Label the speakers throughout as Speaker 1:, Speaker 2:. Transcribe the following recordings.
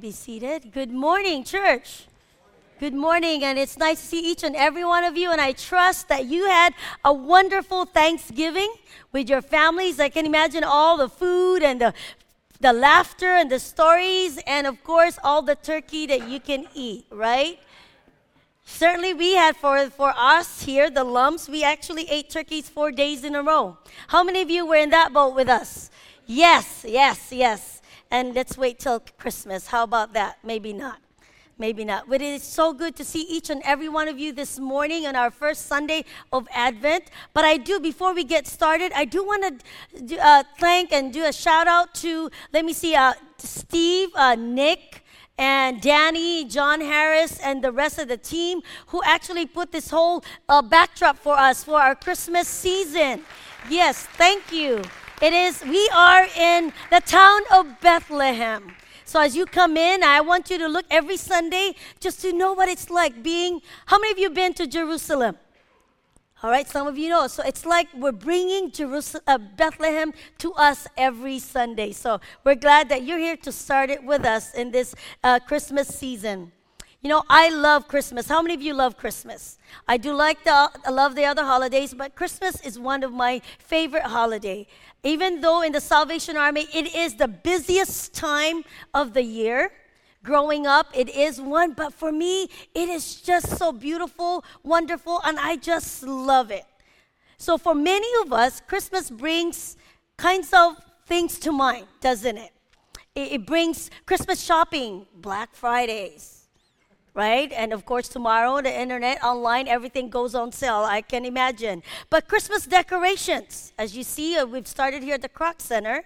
Speaker 1: be seated. Good morning, church. Good morning, and it's nice to see each and every one of you. And I trust that you had a wonderful Thanksgiving with your families. I can imagine all the food and the, the laughter and the stories, and of course, all the turkey that you can eat, right? Certainly, we had for, for us here, the Lums, we actually ate turkeys four days in a row. How many of you were in that boat with us? Yes, yes, yes. And let's wait till Christmas. How about that? Maybe not maybe not. But it is so good to see each and every one of you this morning on our first Sunday of Advent. But I do, before we get started, I do want to uh, thank and do a shout out to, let me see, uh, Steve, uh, Nick, and Danny, John Harris, and the rest of the team who actually put this whole uh, backdrop for us for our Christmas season. Yes, thank you. It is, we are in the town of Bethlehem. So as you come in, I want you to look every Sunday just to know what it's like being. How many of you been to Jerusalem? All right, some of you know. So it's like we're bringing Jerusalem, uh, Bethlehem to us every Sunday. So we're glad that you're here to start it with us in this uh, Christmas season. You know, I love Christmas. How many of you love Christmas? I do like the I love the other holidays, but Christmas is one of my favorite holiday. Even though in the Salvation Army it is the busiest time of the year, growing up it is one, but for me it is just so beautiful, wonderful, and I just love it. So for many of us, Christmas brings kinds of things to mind, doesn't it? It, brings Christmas shopping, Black Fridays right? And of course, tomorrow, the internet, online, everything goes on sale. I can imagine. But Christmas decorations, as you see, uh, we've started here at the Kroc Center,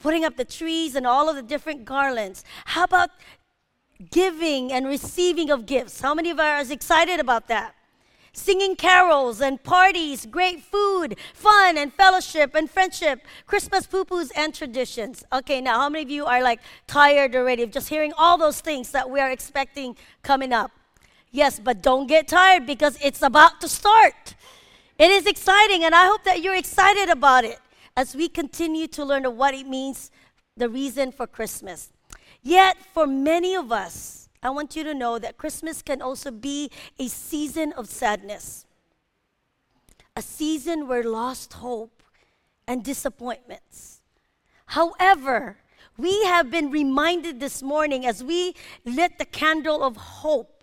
Speaker 1: putting up the trees and all of the different garlands. How about giving and receiving of gifts? How many of us are excited about that? Singing carols and parties, great food, fun and fellowship and friendship, Christmas pupus and traditions. Okay, now how many of you are like tired already of just hearing all those things that we are expecting coming up? Yes, but don't get tired because it's about to start. It is exciting, and I hope that you're excited about it as we continue to learn what it means, the reason for Christmas. Yet, for many of us, I want you to know that Christmas can also be a season of sadness, a season where lost hope and disappointments. However, we have been reminded this morning as we lit the candle of hope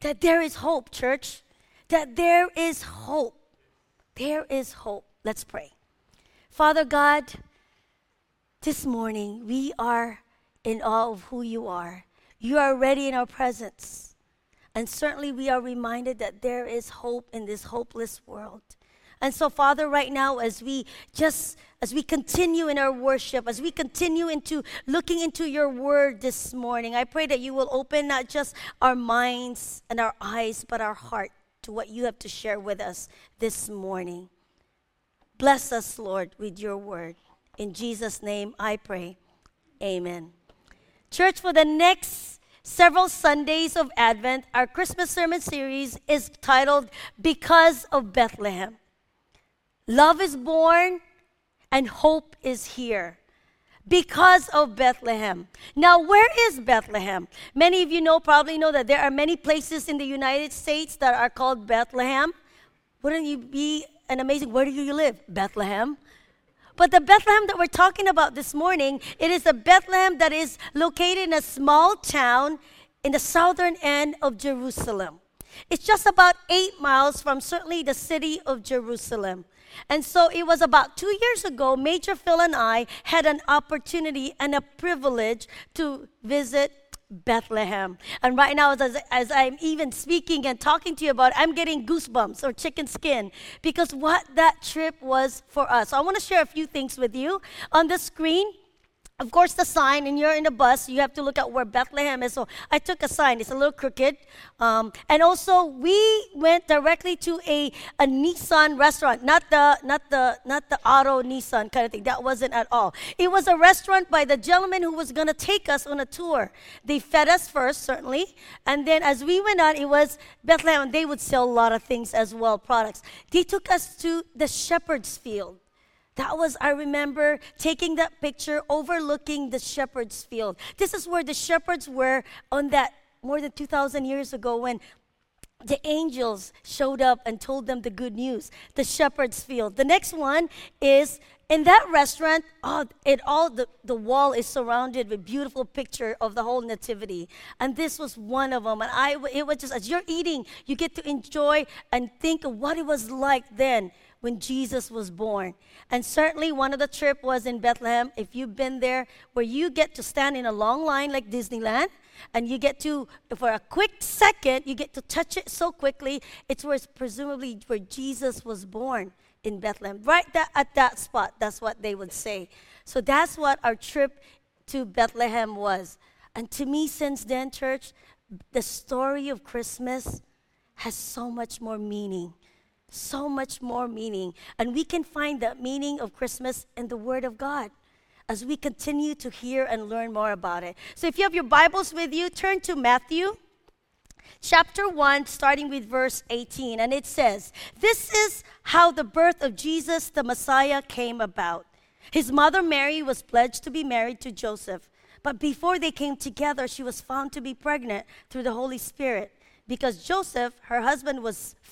Speaker 1: that there is hope, church. That there is hope. There is hope. Let's pray. Father God, this morning we are in awe of who you are. You are ready in our presence. And certainly we are reminded that there is hope in this hopeless world. And so, Father, right now, as we just as we continue in our worship, as we continue into looking into your word this morning, I pray that you will open not just our minds and our eyes, but our heart to what you have to share with us this morning. Bless us, Lord, with your word. In Jesus' name I pray. Amen. Church, for the next several Sundays of Advent, our Christmas sermon series is titled Because of Bethlehem. Love is born and hope is here. Because of Bethlehem. Now, where is Bethlehem? Many of you know, probably know that there are many places in the United States that are called Bethlehem. Wouldn't you be an amazing, where do you live? Bethlehem. But the Bethlehem that we're talking about this morning, it is a Bethlehem that is located in a small town in the southern end of Jerusalem. It's just about eight miles from certainly the city of Jerusalem. And so it was about two years ago, Major Phil and I had an opportunity and a privilege to visit Bethlehem. And right now, as, as I'm even speaking and talking to you about it, I'm getting goosebumps or chicken skin because what that trip was for us. So I want to share a few things with you. On the screen, of course, the sign, and you're in a bus, you have to look at where Bethlehem is. So I took a sign, it's a little crooked. Um, and also, we went directly to a, a Nissan restaurant, not the, not, the, not the auto Nissan kind of thing. That wasn't at all. It was a restaurant by the gentleman who was going to take us on a tour. They fed us first, certainly. And then as we went on, it was Bethlehem, and they would sell a lot of things as well, products. They took us to the shepherd's field That was, I remember taking that picture overlooking the shepherd's field. This is where the shepherds were on that more than 2,000 years ago when the angels showed up and told them the good news the shepherd's field. The next one is in that restaurant oh, it all the, the wall is surrounded with beautiful picture of the whole nativity. And this was one of them. And i it was just as you're eating you get to enjoy and think of what it was like then when jesus was born. And certainly one of the trip was in bethlehem. If you've been there where you get to stand in a long line like disneyland and you get to for a quick second you get to touch it so quickly it's where it's presumably where jesus was born in bethlehem. Right that, at that spot that's what they would say. So that's what our trip to bethlehem was. And to me since then church the story of christmas has so much more meaning so much more meaning and we can find that meaning of christmas in the word of god as we continue to hear and learn more about it. So if you have your Bibles with you, turn to Matthew chapter 1, starting with verse 18. And it says, This is how the birth of Jesus the Messiah came about. His mother Mary was pledged to be married to Joseph. But before they came together, she was found to be pregnant through the Holy Spirit because Joseph, her husband, was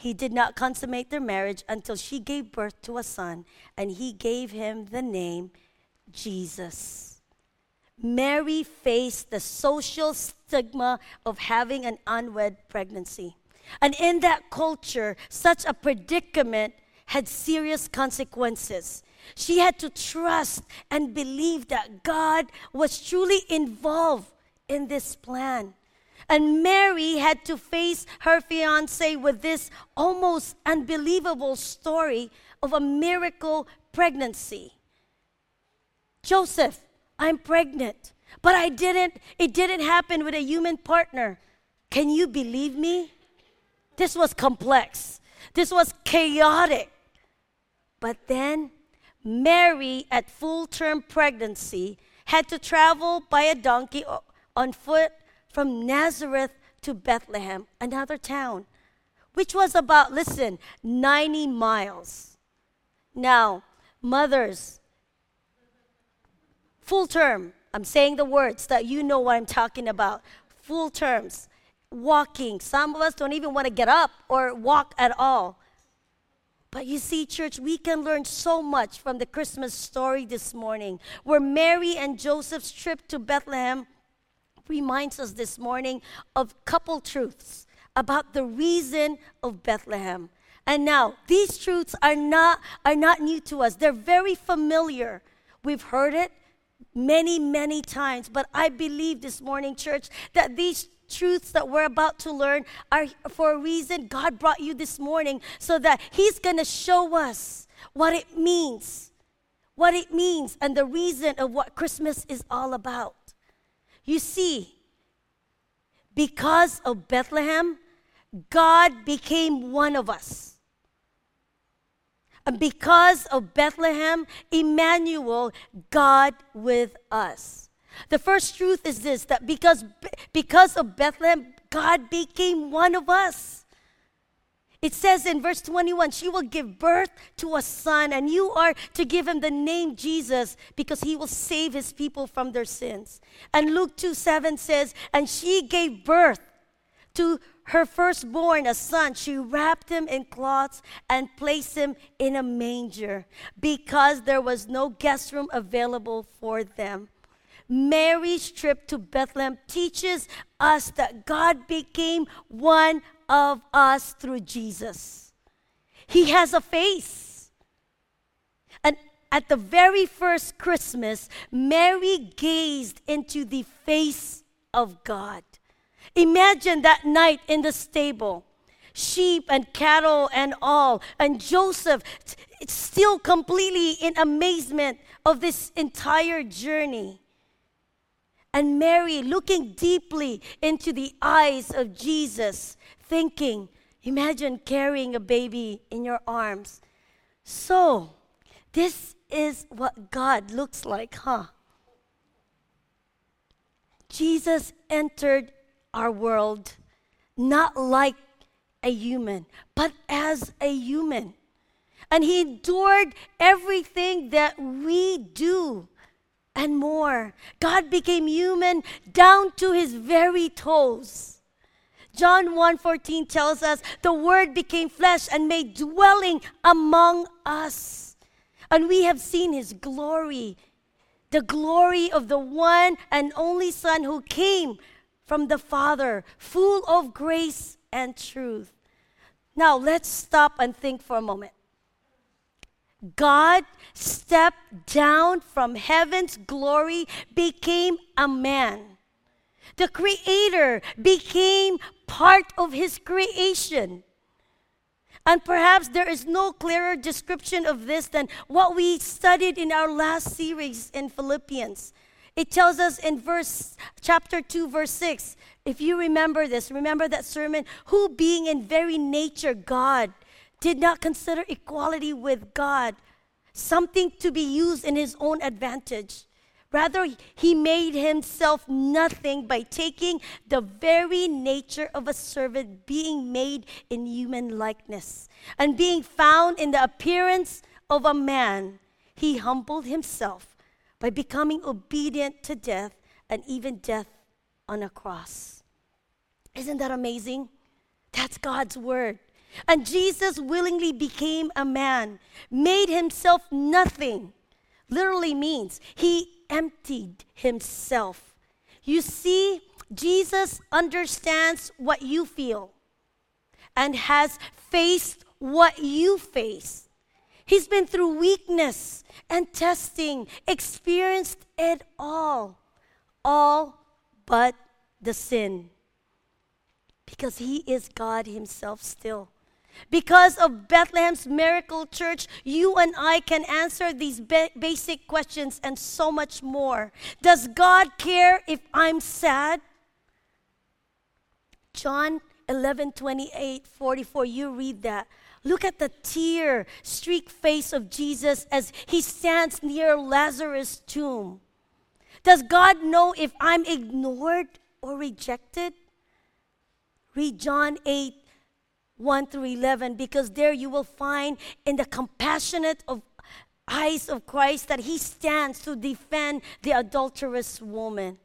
Speaker 1: he did not consummate their marriage until she gave birth to a son, and he gave him the name Jesus. Mary faced the social stigma of having an unwed pregnancy. And in that culture, such a predicament had serious consequences. She had to trust and believe that God was truly involved in this plan. And Mary had to face her fiance with this almost unbelievable story of a miracle pregnancy. Joseph, I'm pregnant. But I didn't, it didn't happen with a human partner. Can you believe me? This was complex. This was chaotic. But then Mary, at full term pregnancy, had to travel by a donkey on foot from Nazareth to Bethlehem, another town, which was about, listen, 90 miles. Now, mothers, Full term. I'm saying the words that you know what I'm talking about. Full terms. Walking. Some of us don't even want to get up or walk at all. But you see, church, we can learn so much from the Christmas story this morning, where Mary and Joseph's trip to Bethlehem reminds us this morning of couple truths about the reason of Bethlehem. And now, these truths are not, are not new to us. They're very familiar. We've heard it, many, many times. But I believe this morning, church, that these truths that we're about to learn are for a reason. God brought you this morning so that He's going to show us what it means, what it means, and the reason of what Christmas is all about. You see, because of Bethlehem, God became one of us. And because of Bethlehem, Emmanuel, God with us. The first truth is this that because, because of Bethlehem, God became one of us. It says in verse 21 she will give birth to a son, and you are to give him the name Jesus because he will save his people from their sins. And Luke 2 7 says, And she gave birth to her firstborn, a son, she wrapped him in cloths and placed him in a manger because there was no guest room available for them. Mary's trip to Bethlehem teaches us that God became one of us through Jesus. He has a face. And at the very first Christmas, Mary gazed into the face of God. Imagine that night in the stable sheep and cattle and all. And Joseph, still completely in amazement of this entire journey. And Mary looking deeply into the eyes of Jesus, thinking, imagine carrying a baby in your arms. So, this is what God looks like, huh? Jesus entered our world not like a human, but as a human. And he endured everything that we do and more. God became human down to his very toes. John 1:14 tells us the word became flesh and made dwelling among us. And we have seen his glory, the glory of the one and only son who came from the Father, full of grace and truth. Now, let's stop and think for a moment. God stepped down from heaven's glory, became a man. The Creator became part of His creation. And perhaps there is no clearer description of this than what we studied in our last series in Philippians. It tells us in verse chapter 2 verse 6 if you remember this, remember that sermon, who being in very nature God did not consider equality with God something to be used in his own advantage. Rather, he made himself nothing by taking the very nature of a servant, being made in human likeness. And being found in the appearance of a man, he humbled himself by becoming obedient to death and even death on a cross. Isn't that amazing? That's God's word. And Jesus willingly became a man, made himself nothing. Literally means he emptied himself. You see, Jesus understands what you feel and has faced what you face. He's been through weakness and testing, experienced it all, all but the sin. Because he is God himself still. Because of Bethlehem's miracle church, you and I can answer these ba- basic questions and so much more. Does God care if I'm sad? John 11 28 44, you read that. Look at the tear streaked face of Jesus as he stands near Lazarus' tomb. Does God know if I'm ignored or rejected? Read John 8 1 through 11 because there you will find in the compassionate of eyes of Christ that he stands to defend the adulterous woman.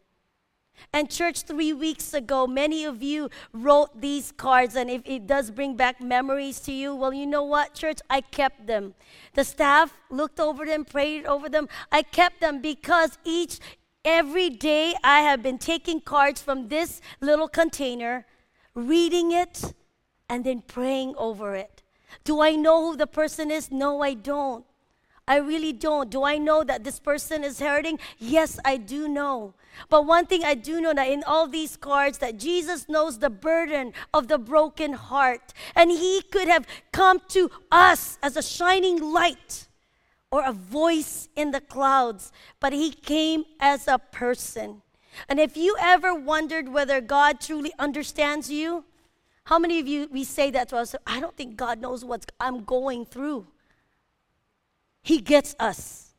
Speaker 1: And church, three weeks ago, many of you wrote these cards, and if it does bring back memories to you, well, you know what, church? I kept them. The staff looked over them, prayed over them. I kept them because each, every day, I have been taking cards from this little container, reading it, and then praying over it. Do I know who the person is? No, I don't. I really don't. Do I know that this person is hurting? Yes, I do know. But one thing I do know that in all these cards that Jesus knows the burden of the broken heart and he could have come to us as a shining light or a voice in the clouds, but he came as a person. And if you ever wondered whether God truly understands you, how many of you we say that to us? I don't think God knows what I'm going through. He gets us.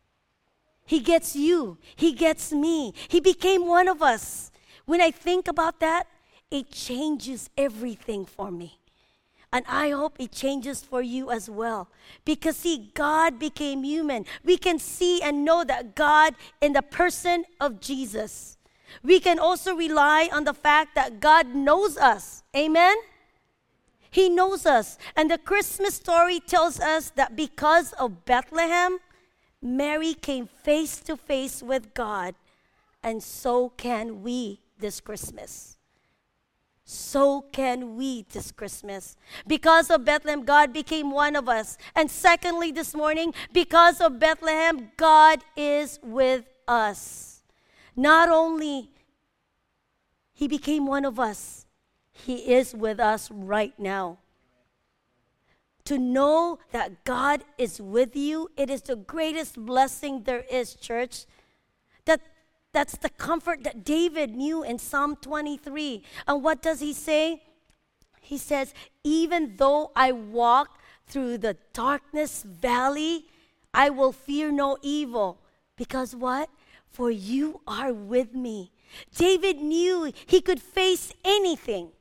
Speaker 1: He gets you. He gets me. He became one of us. When I think about that, it changes everything for me. And I hope it changes for you as well. Because, see, God became human. We can see and know that God, in the person of Jesus, we can also rely on the fact that God knows us. Amen? He knows us. And the Christmas story tells us that because of Bethlehem, Mary came face to face with God and so can we this Christmas. So can we this Christmas. Because of Bethlehem, God became one of us. And secondly, this morning, because of Bethlehem, God is with us. Not only he became one of us, he is with us right now to know that God is with you, it is the greatest blessing there is, church. That that's the comfort that David knew in Psalm 23. And what does he say? He says, Even though I walk through the darkness valley, I will fear no evil. Because what? For you are with me. David knew he could face anything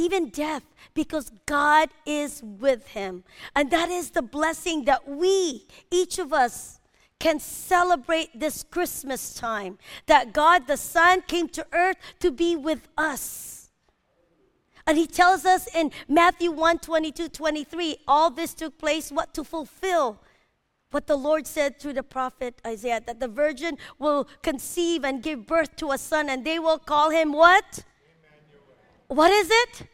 Speaker 1: even death, because God is with him. And that is the blessing that we, each of us, can celebrate this Christmas time. That God the Son came to earth to be with us. And he tells us in Matthew 1 22, 23, all this took place, what to fulfill what the Lord said through the prophet Isaiah that the virgin will conceive and give birth to a son, and they will call him what? What is it?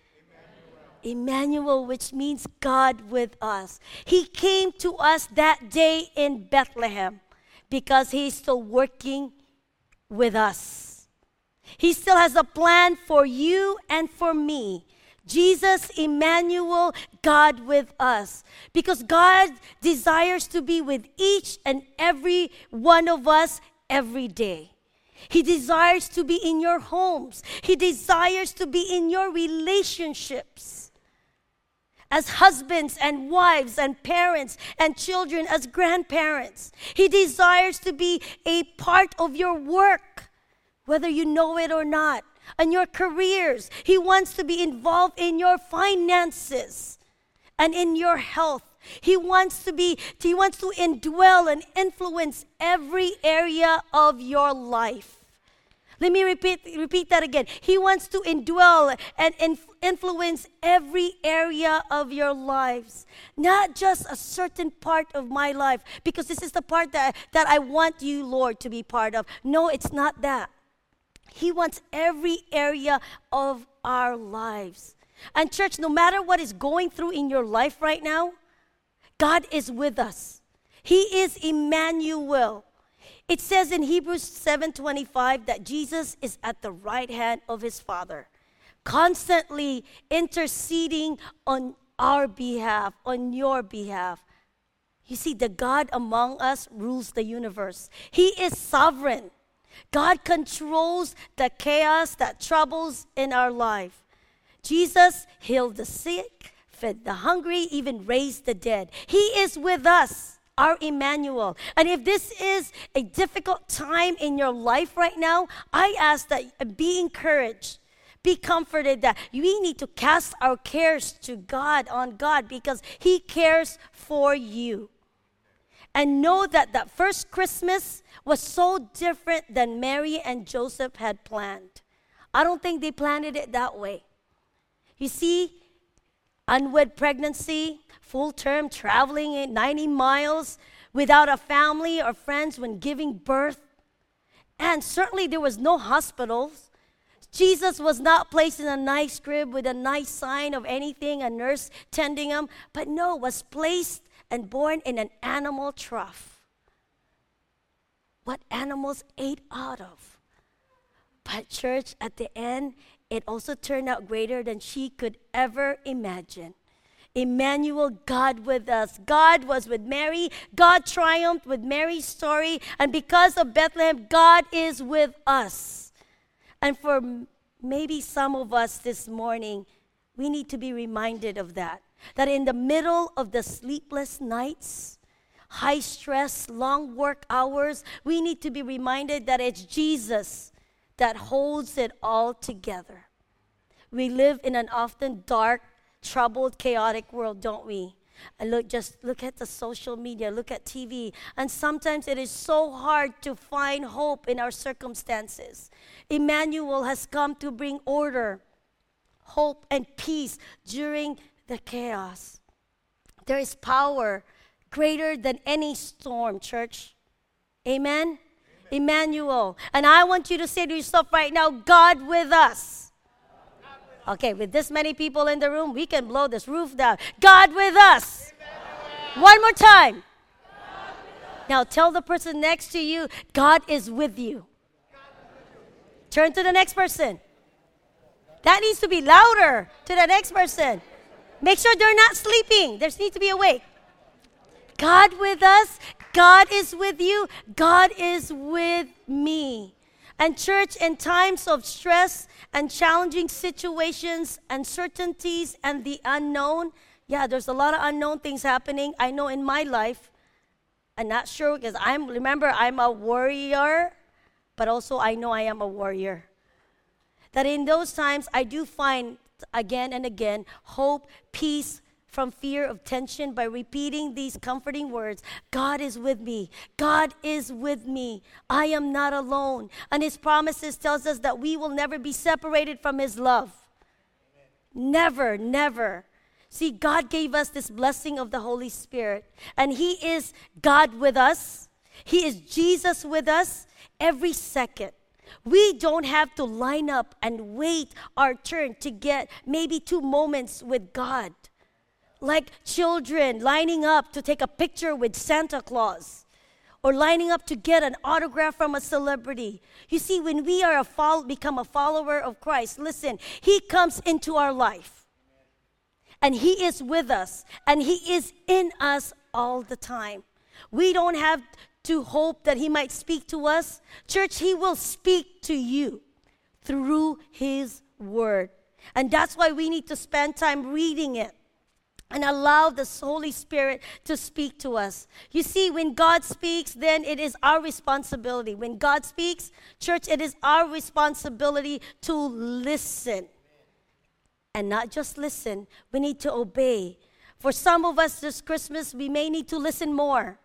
Speaker 1: Emmanuel, which means God with us. He came to us that day in Bethlehem because He's still working with us. He still has a plan for you and for me. Jesus, Emmanuel, God with us. Because God desires to be with each and every one of us every day. He desires to be in your homes. He desires to be in your relationships. As husbands and wives and parents and children, as grandparents, He desires to be a part of your work, whether you know it or not, and your careers. He wants to be involved in your finances and in your health he wants to be, he wants to indwell and influence every area of your life. Let me repeat, repeat that again. He wants to indwell and inf- influence every area of your lives, not just a certain part of my life, because this is the part that, that I want you, Lord, to be part of. No, it's not that. He wants every area of our lives. And, church, no matter what is going through in your life right now, God is with us. He is Emmanuel. It says in Hebrews 7:25 that Jesus is at the right hand of his Father, constantly interceding on our behalf, on your behalf. You see, the God among us rules the universe. He is sovereign. God controls the chaos that troubles in our life. Jesus healed the sick, fed the hungry, even raised the dead. He is with us, our Emmanuel. And if this is a difficult time in your life right now, I ask that be encouraged. Be comforted that we need to cast our cares to God, on God, because He cares for you. And know that that first Christmas was so different than Mary and Joseph had planned. I don't think they planned it that way. You see, unwed pregnancy, full term traveling 90 miles without a family or friends when giving birth. And certainly there was no hospitals. Jesus was not placed in a nice crib with a nice sign of anything, a nurse tending him, but no, was placed and born in an animal trough. What animals ate out of. But, church, at the end, it also turned out greater than she could ever imagine. Emmanuel, God with us. God was with Mary. God triumphed with Mary's story. And because of Bethlehem, God is with us. And for maybe some of us this morning, we need to be reminded of that. That in the middle of the sleepless nights, high stress, long work hours, we need to be reminded that it's Jesus that holds it all together. We live in an often dark, troubled, chaotic world, don't we? And look, just look at the social media, look at TV. And sometimes it is so hard to find hope in our circumstances. Emmanuel has come to bring order, hope, and peace during the chaos. There is power greater than any storm, church. Amen? Emmanuel. And I want you to say to yourself right now, God with us. Okay, with this many people in the room, we can blow this roof down. God with us. One more time. Now tell the person next to you, God is with you. Turn to the next person. That needs to be louder to the next person. Make sure they're not sleeping. They need to be awake. God with us. God is with you. God is with me. And, church, in times of stress and challenging situations, uncertainties, and the unknown, yeah, there's a lot of unknown things happening. I know in my life, I'm not sure because I'm, remember, I'm a warrior, but also I know I am a warrior. That in those times, I do find again and again hope, peace, from fear of tension by repeating these comforting words God is with me. God is with me. I am not alone. And his promises tells us that we will never be separated from his love. Amen. Never, never. See, God gave us this blessing of the Holy Spirit, and He is God with us. He is Jesus with us every second. We don't have to line up and wait our turn to get maybe two moments with God like children lining up to take a picture with Santa Claus or lining up to get an autograph from a celebrity. You see, when we are a follow, become a follower of Christ, listen, He comes into our life and He is with us and He is in us all the time. We don't have to hope that He might speak to us. Church, He will speak to you through His Word. And that's why we need to spend time reading it and allow the Holy Spirit to speak to us. You see, when God speaks, then it is our responsibility. When God speaks, church, it is our responsibility to listen. And not just listen, we need to obey. For some of us this Christmas, we may need to listen more.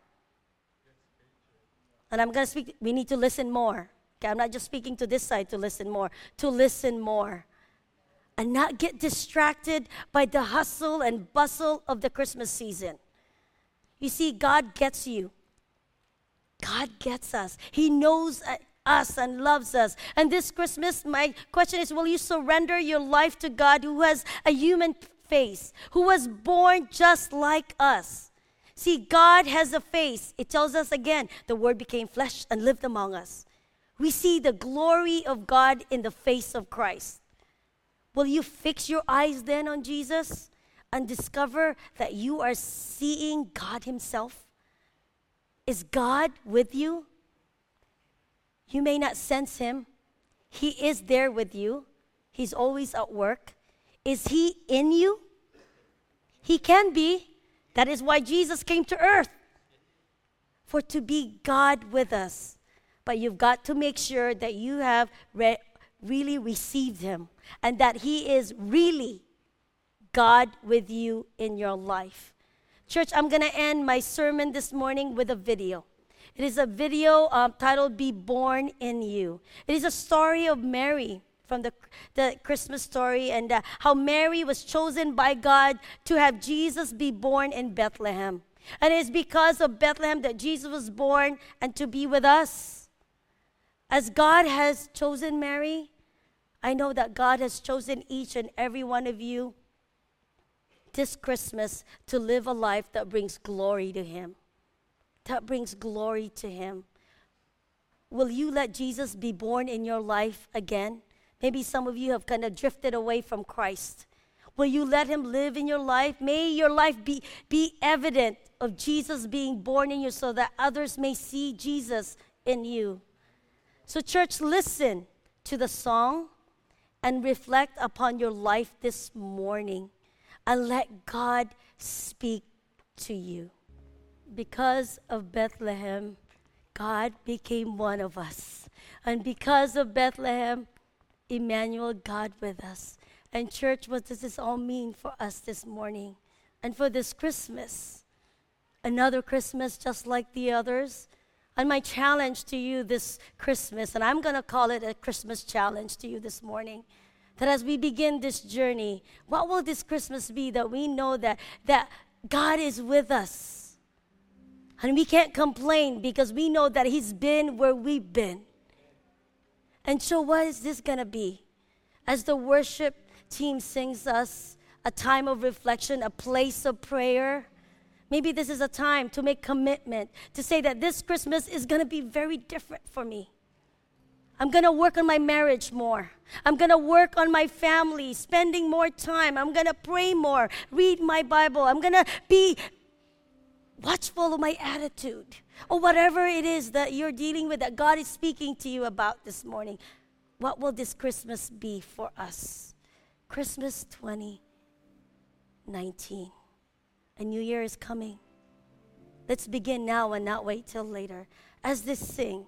Speaker 1: And I'm going to speak, we need to listen more. Okay, I'm not just speaking to this side to listen more, to listen more and not get distracted by the hustle and bustle of the Christmas season. You see, God gets you. God gets us. He knows uh, us and loves us. And this Christmas, my question is will you surrender your life to God who has a human face, who was born just like us? See, God has a face. It tells us again, the Word became flesh and lived among us. We see the glory of God in the face of Christ. Will you fix your eyes then on Jesus and discover that you are seeing God Himself? Is God with you? You may not sense Him, He is there with you, He's always at work. Is He in you? He can be. That is why Jesus came to earth. For to be God with us. But you've got to make sure that you have re- really received Him and that He is really God with you in your life. Church, I'm going to end my sermon this morning with a video. It is a video um, titled Be Born in You. It is a story of Mary from the, the Christmas story and uh, how Mary was chosen by God to have Jesus be born in Bethlehem. And it's because of Bethlehem that Jesus was born and to be with us. As God has chosen Mary, I know that God has chosen each and every one of you this Christmas to live a life that brings glory to Him. That brings glory to Him. Will you let Jesus be born in your life again? Maybe some of you have kind of drifted away from Christ. Will you let Him live in your life? May your life be, be evident of Jesus being born in you so that others may see Jesus in you. So, church, listen to the song and reflect upon your life this morning and let God speak to you. Because of Bethlehem, God became one of us. And because of Bethlehem, Emmanuel, God with us. And, church, what does this all mean for us this morning and for this Christmas? Another Christmas just like the others. And my challenge to you this Christmas, and I'm going to call it a Christmas challenge to you this morning, that as we begin this journey, what will this Christmas be that we know that, that God is with us? And we can't complain because we know that He's been where we've been. And so, what is this going to be? As the worship team sings us a time of reflection, a place of prayer, maybe this is a time to make commitment to say that this Christmas is going to be very different for me. I'm going to work on my marriage more. I'm going to work on my family, spending more time. I'm going to pray more, read my Bible. I'm going to be watchful of my attitude or whatever it is that you're dealing with that God is speaking to you about this morning. What will this Christmas be for us? Christmas 2019. A new year is coming. Let's begin now and not wait till later. As this sing,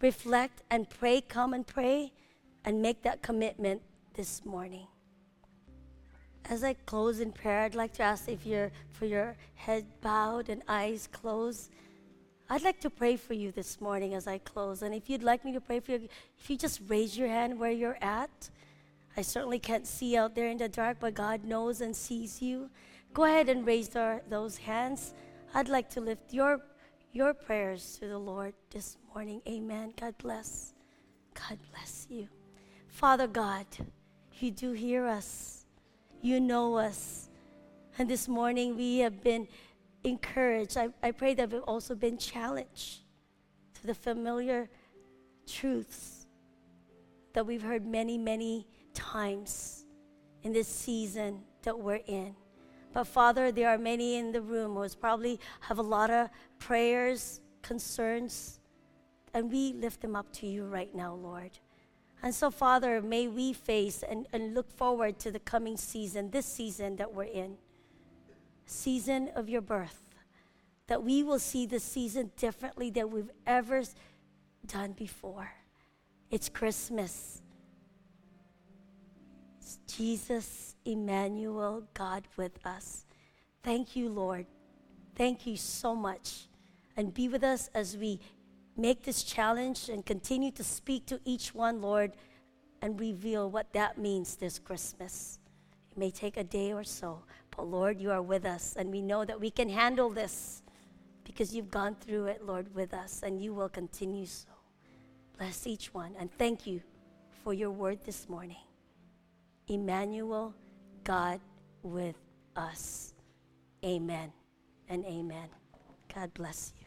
Speaker 1: reflect and pray, come and pray, and make that commitment this morning as I close in prayer, I'd like to ask if you're for your head bowed and eyes closed. I'd like to pray for you this morning as I close. And if you'd like me to pray for you, if you just raise your hand where you're at, I certainly can't see out there in the dark, but God knows and sees you. Go ahead and raise those hands. I'd like to lift your, your prayers to the Lord this morning. Amen. God bless. God bless you. Father God, you do hear us. You know us. And this morning we have been encouraged. I, I pray that we've also been challenged to the familiar truths that we've heard many, many times in this season that we're in. But Father, there are many in the room who probably have a lot of prayers, concerns, and we lift them up to you right now, Lord. And so, Father, may we face and, and look forward to the coming season, this season that we're in, season of your birth, that we will see the season differently than we've ever done before. It's Christmas. Jesus, Emmanuel, God with us. Thank you, Lord. Thank you so much. And be with us as we make this challenge and continue to speak to each one, Lord, and reveal what that means this Christmas. It may take a day or so, but Lord, you are with us, and we know that we can handle this because you've gone through it, Lord, with us, and you will continue so. Bless each one, and thank you for your word this morning. Emmanuel, God with us. Amen and amen. God bless you.